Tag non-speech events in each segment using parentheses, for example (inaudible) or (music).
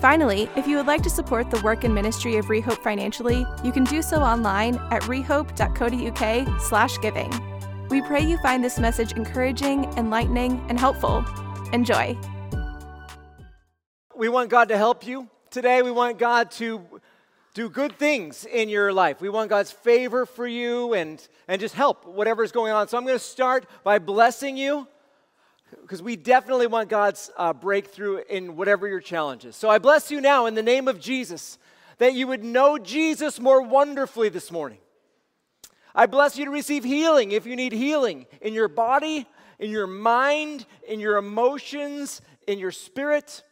Finally, if you would like to support the work and ministry of Rehope financially, you can do so online at rehope.co.uk slash giving. We pray you find this message encouraging, enlightening, and helpful. Enjoy. We want God to help you. Today, we want God to do good things in your life. We want God's favor for you and, and just help whatever's going on. So I'm going to start by blessing you because we definitely want God's uh, breakthrough in whatever your challenge is. So I bless you now in the name of Jesus that you would know Jesus more wonderfully this morning. I bless you to receive healing if you need healing in your body, in your mind, in your emotions, in your spirit.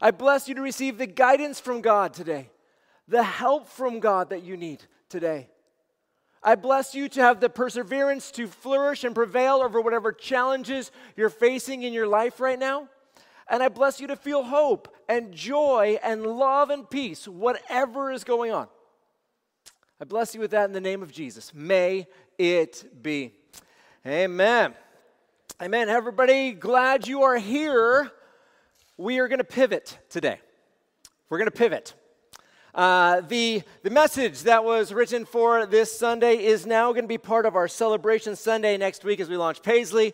I bless you to receive the guidance from God today, the help from God that you need today. I bless you to have the perseverance to flourish and prevail over whatever challenges you're facing in your life right now. And I bless you to feel hope and joy and love and peace, whatever is going on. I bless you with that in the name of Jesus. May it be. Amen. Amen. Everybody, glad you are here. We are going to pivot today. We're going to pivot. Uh, the, the message that was written for this Sunday is now going to be part of our celebration Sunday next week as we launch Paisley.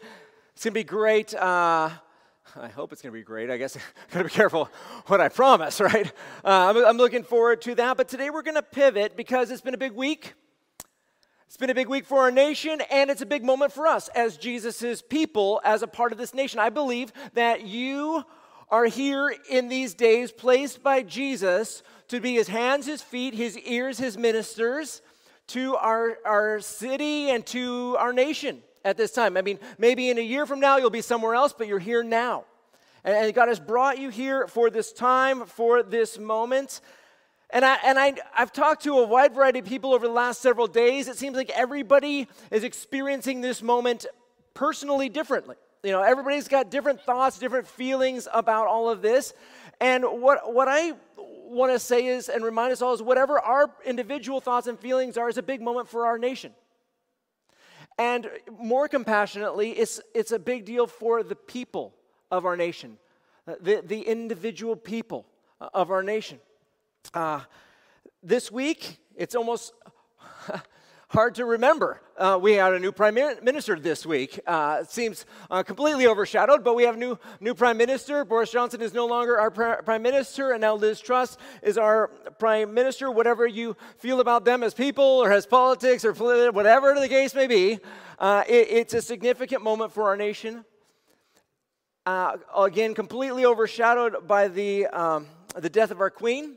It's going to be great. Uh, I hope it's going to be great. I guess I got to be careful what I promise, (laughs) right? Uh, I'm, I'm looking forward to that. But today we're going to pivot because it's been a big week. It's been a big week for our nation, and it's a big moment for us as Jesus' people, as a part of this nation. I believe that you are here in these days placed by Jesus to be his hands, his feet, his ears, his ministers to our, our city and to our nation at this time. I mean, maybe in a year from now you'll be somewhere else, but you're here now. And God has brought you here for this time, for this moment. And, I, and I, I've talked to a wide variety of people over the last several days. It seems like everybody is experiencing this moment personally differently. You know, everybody's got different thoughts, different feelings about all of this. And what, what I want to say is, and remind us all, is whatever our individual thoughts and feelings are, is a big moment for our nation. And more compassionately, it's, it's a big deal for the people of our nation, uh, the, the individual people of our nation. Uh, this week, it's almost (laughs) hard to remember. Uh, we had a new prime minister this week. Uh, it seems uh, completely overshadowed, but we have a new, new prime minister. Boris Johnson is no longer our pr- prime minister, and now Liz Truss is our prime minister. Whatever you feel about them as people or as politics or whatever the case may be, uh, it, it's a significant moment for our nation. Uh, again, completely overshadowed by the, um, the death of our queen.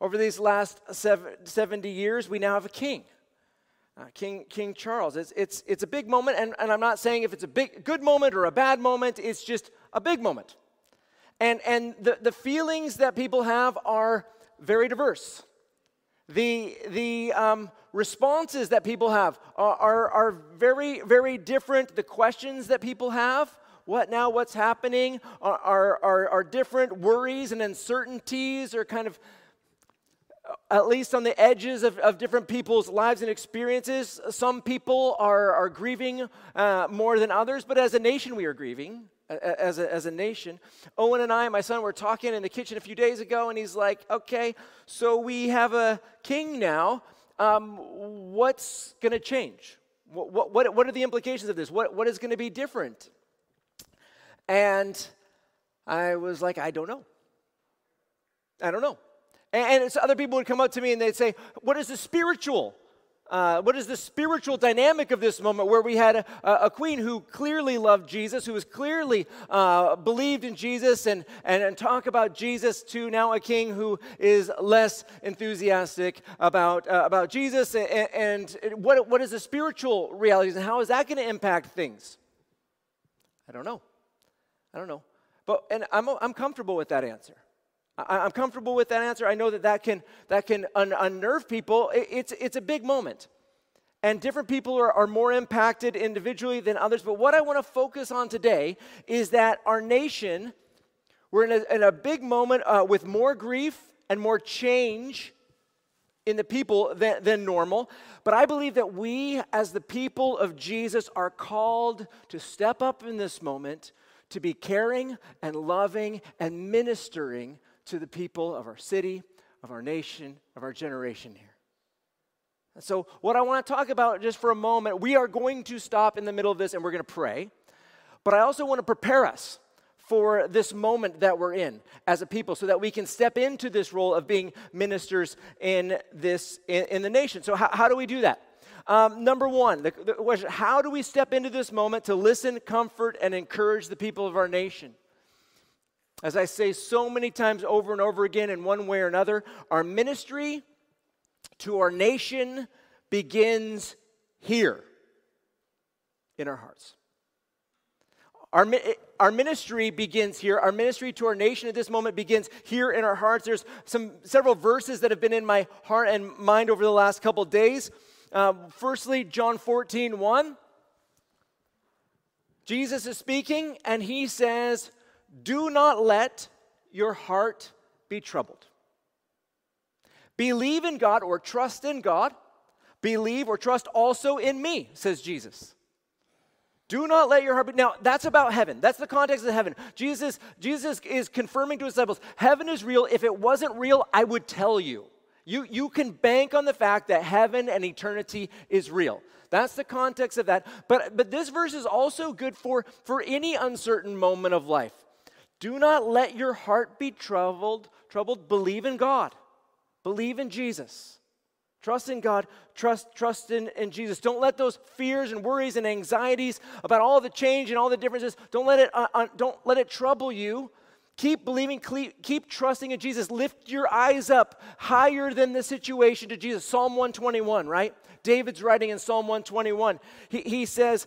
Over these last 70 years, we now have a king uh, King, King Charles. It's, it's, it's a big moment, and, and I'm not saying if it's a big, good moment or a bad moment, it's just a big moment. And, and the, the feelings that people have are very diverse. The, the um, responses that people have are, are, are very, very different. The questions that people have, what now, what's happening, are, are, are, are different. Worries and uncertainties are kind of at least on the edges of, of different people's lives and experiences. Some people are, are grieving uh, more than others, but as a nation, we are grieving. As a, as a nation, Owen and I, my son, were talking in the kitchen a few days ago, and he's like, Okay, so we have a king now. Um, what's going to change? What, what, what are the implications of this? What, what is going to be different? And I was like, I don't know. I don't know. And, and other people would come up to me and they'd say, What is the spiritual? Uh, what is the spiritual dynamic of this moment where we had a, a queen who clearly loved Jesus, who was clearly uh, believed in Jesus, and, and, and, talk about Jesus to now a king who is less enthusiastic about, uh, about Jesus? And, and, what, what is the spiritual realities, and how is that going to impact things? I don't know. I don't know. But, and I'm, I'm comfortable with that answer. I, am comfortable with that answer. I know that that can, that can un- unnerve people. It, it's, it's a big moment. And different people are, are more impacted individually than others. But what I want to focus on today is that our nation, we're in a, in a big moment uh, with more grief and more change in the people than, than normal. But I believe that we, as the people of Jesus, are called to step up in this moment to be caring and loving and ministering to the people of our city, of our nation, of our generation here. So, what I want to talk about just for a moment, we are going to stop in the middle of this and we're going to pray. But I also want to prepare us for this moment that we're in as a people so that we can step into this role of being ministers in this in, in the nation so how, how, do we do that um, number one the, the question how do we step into this moment to listen comfort and encourage the people of our nation as i say so many times over and over again in one way or another our ministry to our nation begins here in our hearts our, our ministry begins here. Our ministry to our nation at this moment begins here in our hearts. There's some several verses that have been in my heart and mind over the last couple days. Um, firstly, John 14, 1. Jesus is speaking, and he says, Do not let your heart be troubled. Believe in God or trust in God. Believe or trust also in me, says Jesus. Do not let your heart be. Now, that's about heaven. That's the context of heaven. Jesus, Jesus is confirming to his disciples heaven is real. If it wasn't real, I would tell you. You, you can bank on the fact that heaven and eternity is real. That's the context of that. But, but this verse is also good for, for any uncertain moment of life. Do not let your heart be troubled. Troubled. Believe in God. Believe in Jesus. Trust in God, trust, trust in, in Jesus. Don't let those fears and worries and anxieties about all the change and all the differences, don't let it, uh, uh, don't let it trouble you. Keep believing, keep, trusting in Jesus. Lift your eyes up higher than the situation to Jesus. Psalm 121, right? David's writing in Psalm 121. He, he says,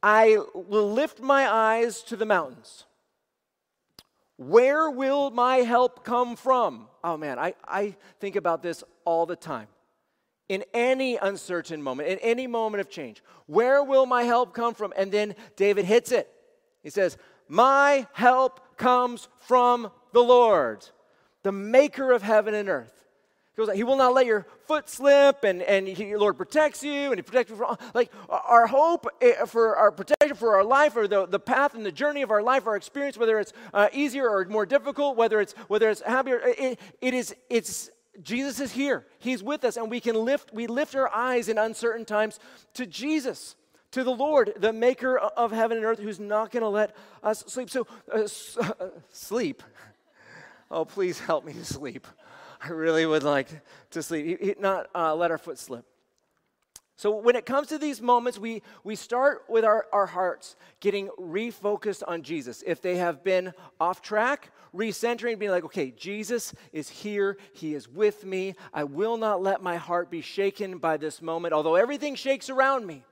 I will lift my eyes to the mountains. Where will my help come from? Oh man, I, I think about this all the time in any uncertain moment, in any moment of change. Where will my help come from? And then David hits it. He says, My help comes from the Lord, the maker of heaven and earth. He, will not let your foot slip, and, and he, Lord protects you, and He protects you from like our hope eh, for our protection for our life, or the, the path and the journey of our life, our experience, whether it's uh, easier or more difficult, whether it's whether it's happier, it, it is it's Jesus is here. He's with us, and we can lift, we lift our eyes in uncertain times to Jesus, to the Lord, the maker of heaven and earth, who's not going to let us sleep. So, uh, (laughs) uh, sleep. Oh, please help me to sleep. I really would like to sleep, not uh, let our foot slip. So, when it comes to these moments, we, we start with our, our hearts getting refocused on Jesus. If they have been off track, recentering, being like, okay, Jesus is here. He is with me. I will not let my heart be shaken by this moment, although everything shakes around me.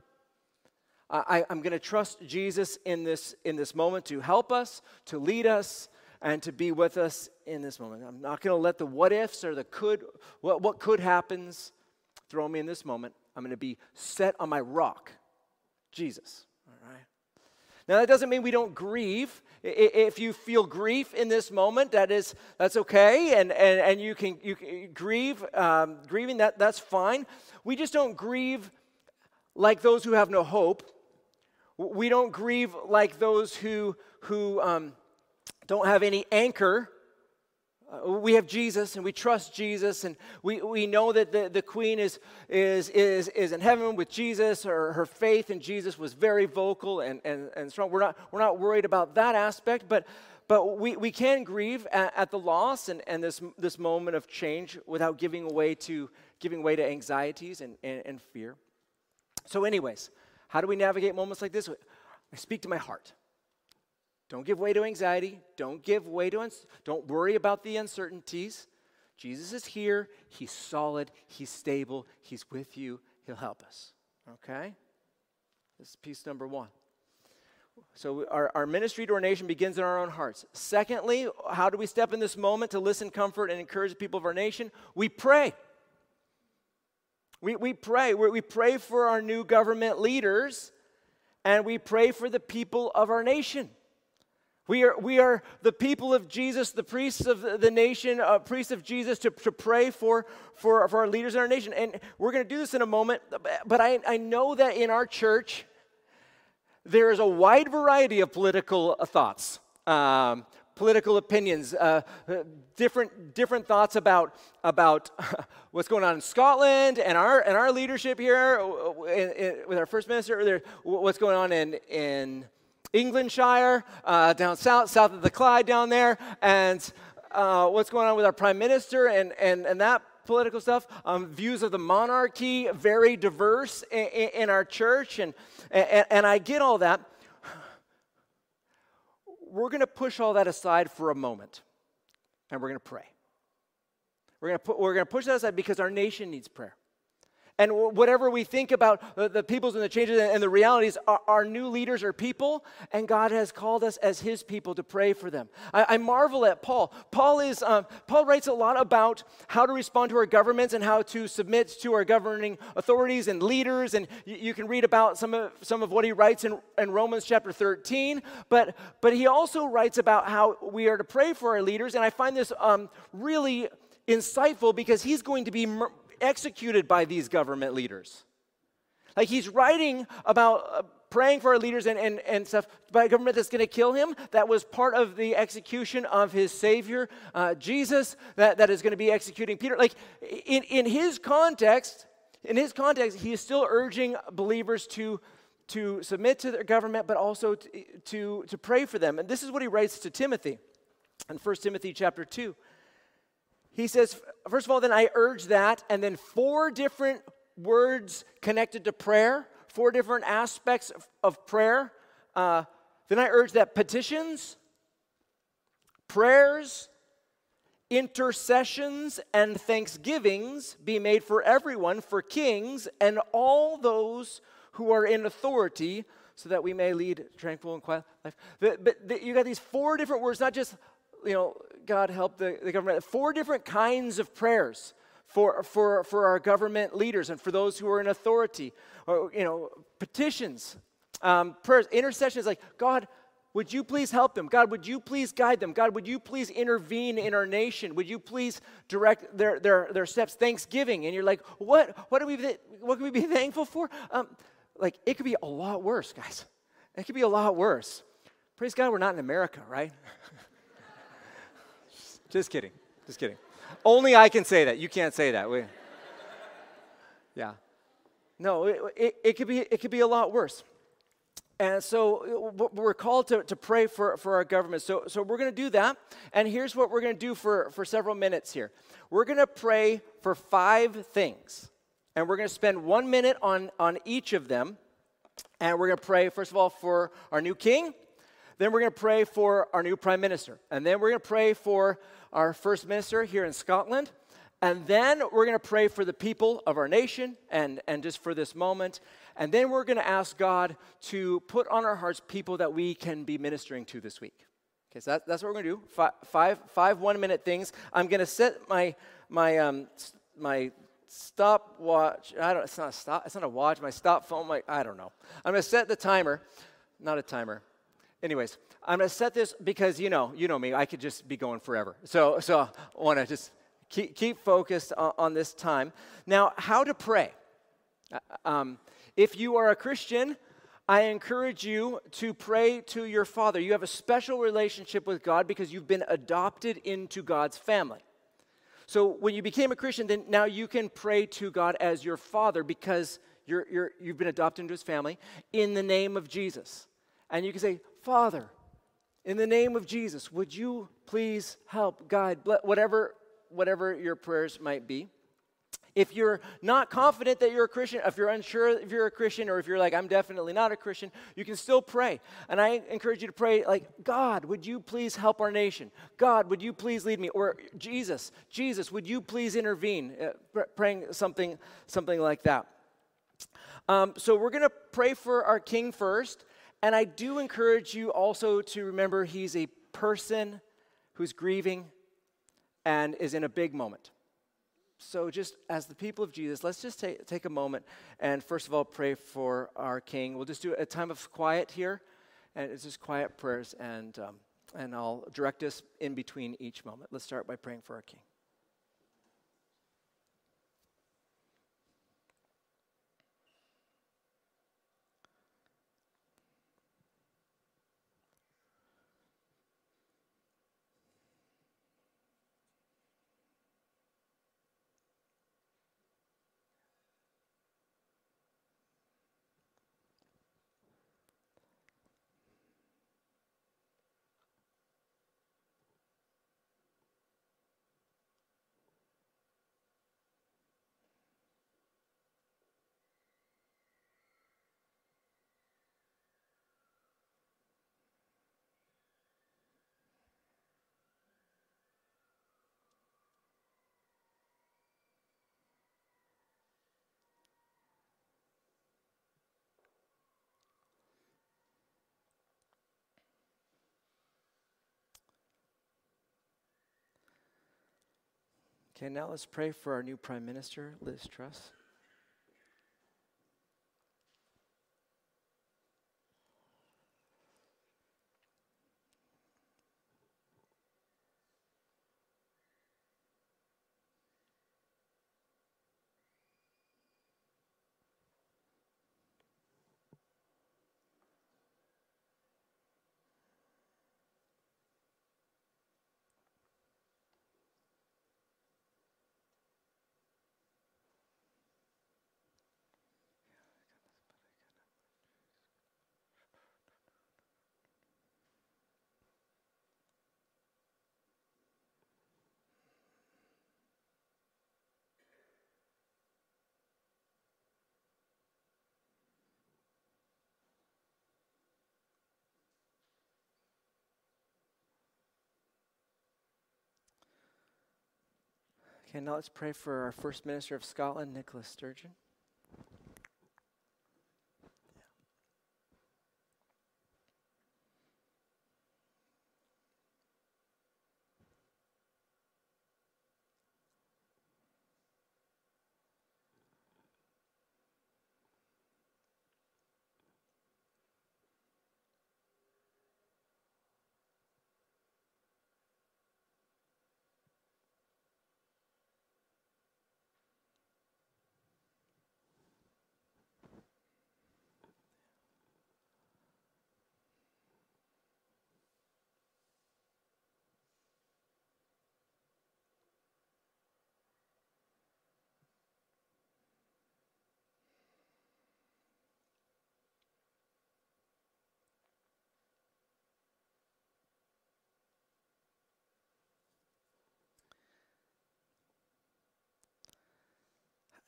I, am going to trust Jesus in this, in this moment to help us, to lead us, and to be with us in this moment. I'm not going to let the what ifs or the could, what, what could happens throw me in this moment. I'm going to be set on my rock, Jesus. All right. Now that doesn't mean we don't grieve. If you feel grief in this moment, that is that's okay, and and, and you can you can grieve. Um, grieving that that's fine. We just don't grieve like those who have no hope. We don't grieve like those who who um, don't have any anchor uh, we have Jesus and we trust Jesus, and we, we know that the, the queen is, is, is, is in heaven with Jesus. Her, her faith in Jesus was very vocal and, and, and strong. We're not, we're not worried about that aspect, but, but we, we can grieve at, at the loss and, and this, this moment of change without giving way to, giving way to anxieties and, and, and fear. So, anyways, how do we navigate moments like this? I speak to my heart. Don't give way to anxiety. Don't give way to, don't worry about the uncertainties. Jesus is here. He's solid. He's stable. He's with you. He'll help us. Okay? This is piece number one. So, our, our ministry to our nation begins in our own hearts. Secondly, how do we step in this moment to listen, comfort, and encourage the people of our nation? We pray. We, we pray. We, we pray for our new government leaders, and we pray for the people of our nation. We are, we are the people of Jesus, the priests of the nation, uh, priests of Jesus, to, to pray for, for, for our leaders in our nation. And we're going to do this in a moment, but I, I know that in our church, there is a wide variety of political thoughts. Um, political opinions, uh, different, different thoughts about, about (laughs) what's going on in Scotland and our, and our leadership here uh, with our first minister, what's going on in, in Englandshire, uh, down south, south of the Clyde down there, and uh, what's going on with our prime minister and, and, and that political stuff. Um, views of the monarchy, very diverse in, in our church, and, and, and I get all that. We're going to push all that aside for a moment, and we're going to pray. We're going to, push that aside because our nation needs prayer. And whatever we think about the peoples and the changes and the realities, our, new leaders are people, and God has called us as His people to pray for them. I, marvel at Paul. Paul is um, Paul writes a lot about how to respond to our governments and how to submit to our governing authorities and leaders. And you, you can read about some of some of what he writes in, in Romans chapter 13. But but he also writes about how we are to pray for our leaders. And I find this um, really insightful because he's going to be executed by these government leaders. Like he's writing about uh, praying for our leaders and, and, and stuff by a government that's going to kill him. That was part of the execution of his Savior, uh, Jesus, that, that is going to be executing Peter. Like in, in his context, in his context, he is still urging believers to, to submit to their government, but also to, to, to pray for them. And this is what he writes to Timothy in 1 Timothy chapter 2 he says, first of all, then I urge that, and then four different words connected to prayer, four different aspects of, of prayer. Uh, then I urge that petitions, prayers, intercessions, and thanksgivings be made for everyone, for kings, and all those who are in authority, so that we may lead tranquil and quiet life. But, but you got these four different words, not just you know, God help the, the government. Four different kinds of prayers for, for, for our government leaders and for those who are in authority. Or, you know, petitions, um, prayers, intercessions like, God, would you please help them? God, would you please guide them? God, would you please intervene in our nation? Would you please direct their, their, their steps? Thanksgiving. And you're like, what, what, do we, what can we be (laughs) thankful for? Um, like, it could be a lot worse, guys. It could be a lot worse. Praise God, we're not in America, right? (laughs) Just kidding. Just kidding. Only I can say that. You can't say that. We, yeah. No, it, it, it, could be, it could be a lot worse. And so we're called to, to pray for, for our government. So, so we're going to do that. And here's what we're going to do for, for several minutes here we're going to pray for five things. And we're going to spend one minute on, on each of them. And we're going to pray, first of all, for our new king. Then we're going to pray for our new prime minister. And then we're going to pray for our first minister here in Scotland. And then we're going to pray for the people of our nation and, and just for this moment. And then we're going to ask God to put on our hearts people that we can be ministering to this week. Okay, so that, that's what we're going to do. Five, five, five one minute things. I'm going to set my, my, um, my stopwatch. I don't, it's not a stop, it's not a watch, my stop phone, my, I don't know. I'm going to set the timer, not a timer. Anyways, I'm going to set this because you know, you know me, I could just be going forever. So, so I want to just keep, keep focused on, on, this time. Now, how to pray. Uh, um, if you are a Christian, I encourage you to pray to your Father. You have a special relationship with God because you've been adopted into God's family. So when you became a Christian, then now you can pray to God as your Father because you're, you're, you've been adopted into His family in the name of Jesus. And you can say, Father, in the name of Jesus, would you please help, guide, whatever, whatever your prayers might be? If you're not confident that you're a Christian, if you're unsure if you're a Christian, or if you're like, I'm definitely not a Christian, you can still pray. And I encourage you to pray, like, God, would you please help our nation? God, would you please lead me? Or Jesus, Jesus, would you please intervene? Uh, praying something, something like that. Um, so we're going to pray for our King first, And I do encourage you also to remember he's a person who's grieving and is in a big moment. So, just as the people of Jesus, let's just take, take a moment and first of all pray for our King. We'll just do a time of quiet here, and it's just quiet prayers, and, um, and I'll direct us in between each moment. Let's start by praying for our King. Okay, now let's pray for our new Prime Minister, Liz Truss. Okay, now let's pray for our First Minister of Scotland, Nicola Sturgeon.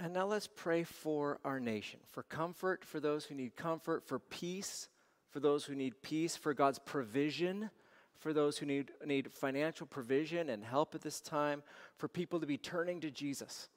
And now let's pray for our nation, for comfort for those who need comfort, for peace for those who need peace, for God's provision for those who need, need financial provision and help at this time, for people to be turning to Jesus.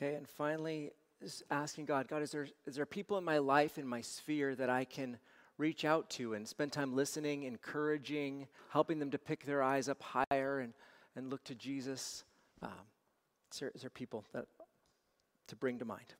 Okay, and finally, asking God, God, is there, is there people in my life, in my sphere, that I can reach out to and spend time listening, encouraging, helping them to pick their eyes up higher and, and look to Jesus? Um, is, there, is there people that to bring to mind?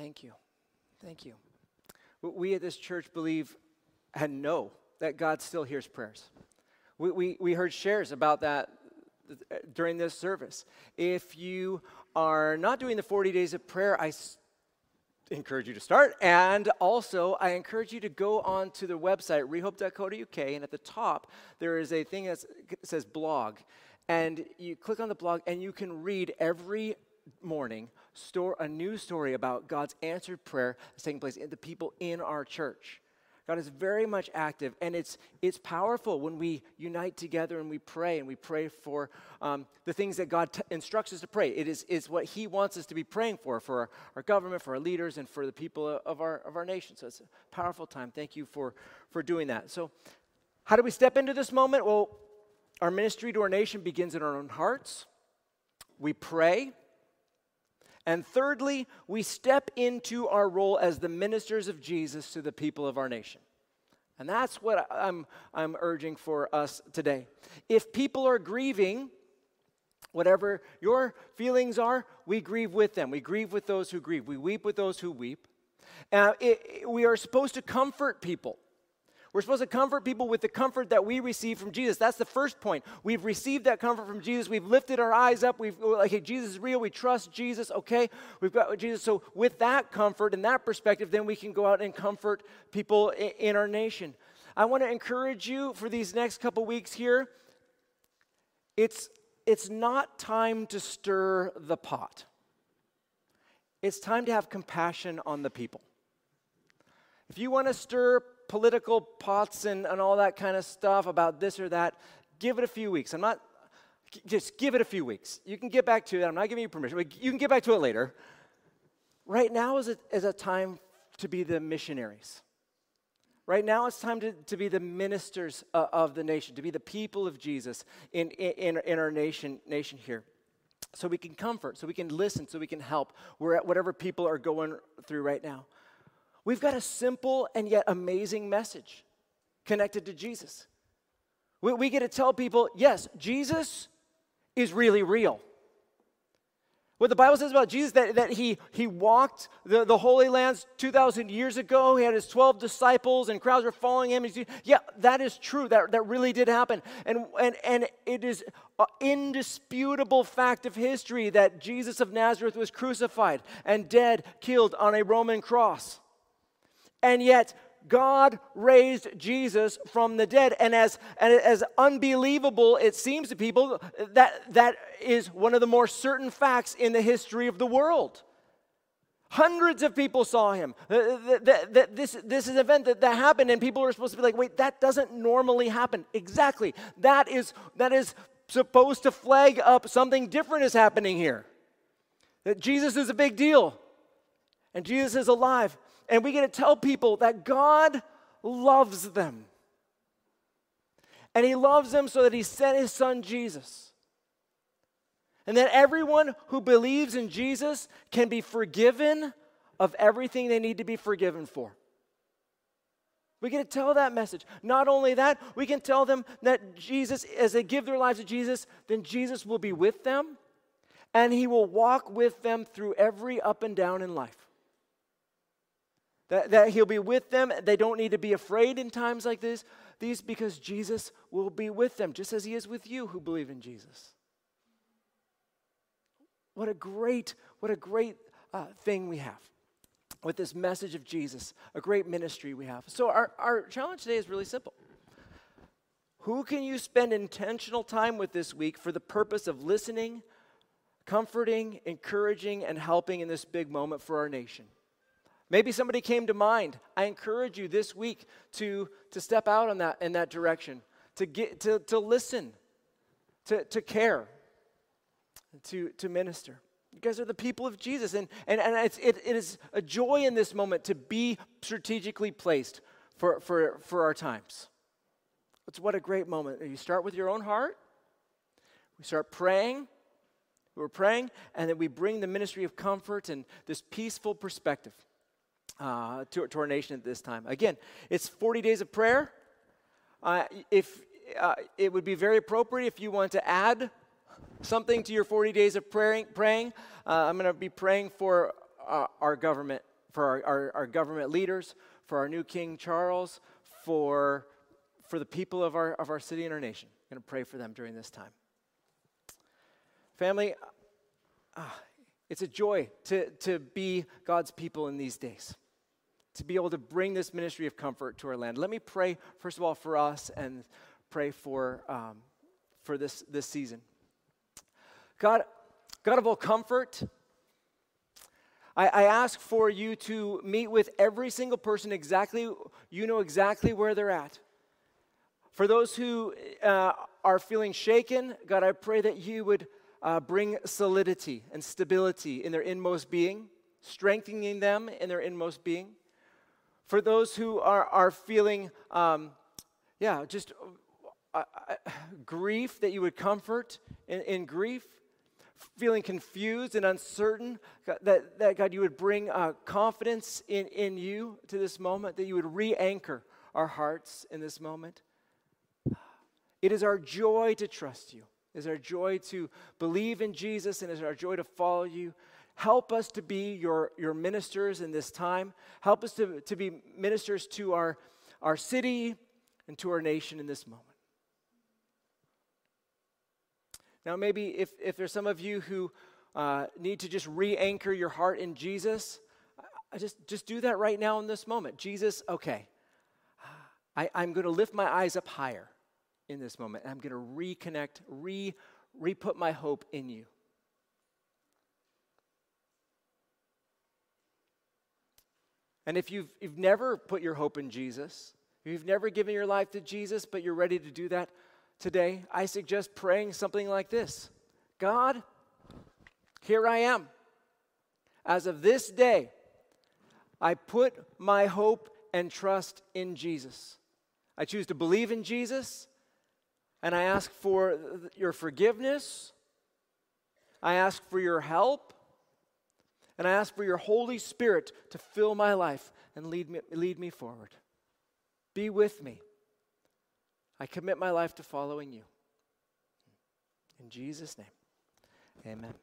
Thank you. Thank you. We at this church believe and know that God still hears prayers. We, we, we heard shares about that during this service. If you are not doing the 40 days of prayer, I encourage you to start. And also, I encourage you to go on to the website, rehope.co.uk, and at the top, there is a thing that says blog. And you click on the blog, and you can read every morning store a new story about God's answered prayer that's taking place in the people in our church. God is very much active, and it's, it's powerful when we unite together and we pray and we pray for um, the things that God t- instructs us to pray. It is, is what He wants us to be praying for, for our, our, government, for our leaders, and for the people of our, of our nation. So it's a powerful time. Thank you for, for doing that. So, how do we step into this moment? Well, our ministry to our nation begins in our own hearts. We pray, and thirdly, we step into our role as the ministers of Jesus to the people of our nation. And that's what I'm, I'm urging for us today. If people are grieving, whatever your feelings are, we grieve with them. We grieve with those who grieve. We weep with those who weep. Uh, it, we are supposed to comfort people. We're supposed to comfort people with the comfort that we receive from Jesus. That's the first point. We've received that comfort from Jesus. We've lifted our eyes up. We've like, hey, Jesus is real. We trust Jesus. Okay, we've got Jesus. So with that comfort and that perspective, then we can go out and comfort people in, in our nation. I want to encourage you for these next couple weeks here. It's it's not time to stir the pot. It's time to have compassion on the people. If you want to stir political pots and, and all that kind of stuff about this or that, give it a few weeks. I'm not, just give it a few weeks. You can get back to it. I'm not giving you permission, but you can get back to it later. Right now is a, is a time to be the missionaries. Right now, it's time to, to be the ministers uh, of the nation, to be the people of Jesus in, in, in our nation, nation here. So we can comfort, so we can listen, so we can help whatever people are going through right now. We've got a simple and yet amazing message connected to Jesus. We, we get to tell people yes, Jesus is really real. What the Bible says about Jesus, that, that he, he walked the, the Holy Lands 2,000 years ago. He had his 12 disciples and crowds were following him. Yeah, that is true. That, that really did happen. And, and, and it is an indisputable fact of history that Jesus of Nazareth was crucified and dead, killed on a Roman cross. And yet, God raised Jesus from the dead. And as, as unbelievable it seems to people, that, that is one of the more certain facts in the history of the world. Hundreds of people saw him. This, this is an event that, that happened, and people are supposed to be like, wait, that doesn't normally happen. Exactly. That is, that is supposed to flag up something different is happening here. That Jesus is a big deal, and Jesus is alive. And we get to tell people that God loves them. And He loves them so that He sent His Son Jesus. And that everyone who believes in Jesus can be forgiven of everything they need to be forgiven for. We get to tell that message. Not only that, we can tell them that Jesus, as they give their lives to Jesus, then Jesus will be with them and he will walk with them through every up and down in life. That, that he'll be with them. They don't need to be afraid in times like this, these because Jesus will be with them, just as he is with you who believe in Jesus. What a great, what a great uh, thing we have with this message of Jesus, a great ministry we have. So, our, our challenge today is really simple. Who can you spend intentional time with this week for the purpose of listening, comforting, encouraging, and helping in this big moment for our nation? Maybe somebody came to mind. I encourage you this week to, to step out on that, in that direction, to, get, to, to listen, to, to care, to, to minister. You guys are the people of Jesus, and, and, and it's, it, it is a joy in this moment to be strategically placed for, for, for our times. It's what a great moment. You start with your own heart, we start praying, we're praying, and then we bring the ministry of comfort and this peaceful perspective uh, to, to, our nation at this time. Again, it's 40 days of prayer. Uh, if uh, it would be very appropriate if you want to add something to your 40 days of praying. praying uh, I'm going to be praying for uh, our government for our, our, our government leaders, for our new King Charles, for, for the people of our, of our city and our nation. I'm going to pray for them during this time. Family, uh, it's a joy to, to be God's people in these days, to be able to bring this ministry of comfort to our land. Let me pray, first of all, for us and pray for, um, for this, this season. God, God of all comfort, I, I, ask for you to meet with every single person exactly, you know exactly where they're at. For those who uh, are feeling shaken, God, I pray that you would uh, bring solidity and stability in their inmost being, strengthening them in their inmost being. For those who are, are feeling, um, yeah, just uh, uh, grief, that you would comfort in, in, grief. Feeling confused and uncertain, that, that God, you would bring uh, confidence in, in you to this moment, that you would re anchor our hearts in this moment. It is our joy to trust you It is our joy to believe in Jesus and it is our joy to follow you. Help us to be your, your ministers in this time. Help us to, to be ministers to our, our city and to our nation in this moment. Now, maybe if, if there's some of you who uh, need to just re anchor your heart in Jesus, I just, just do that right now in this moment. Jesus, okay, I, I'm going to lift my eyes up higher in this moment. I'm going to reconnect, re re put my hope in you. And if you've, you've never put your hope in Jesus, you've never given your life to Jesus, but you're ready to do that today, I suggest praying something like this God, here I am. As of this day, I put my hope and trust in Jesus. I choose to believe in Jesus and I ask for your forgiveness. I ask for your help. And I ask for your Holy Spirit to fill my life and lead me, lead me forward. Be with me. I commit my life to following you. In Jesus' name, amen.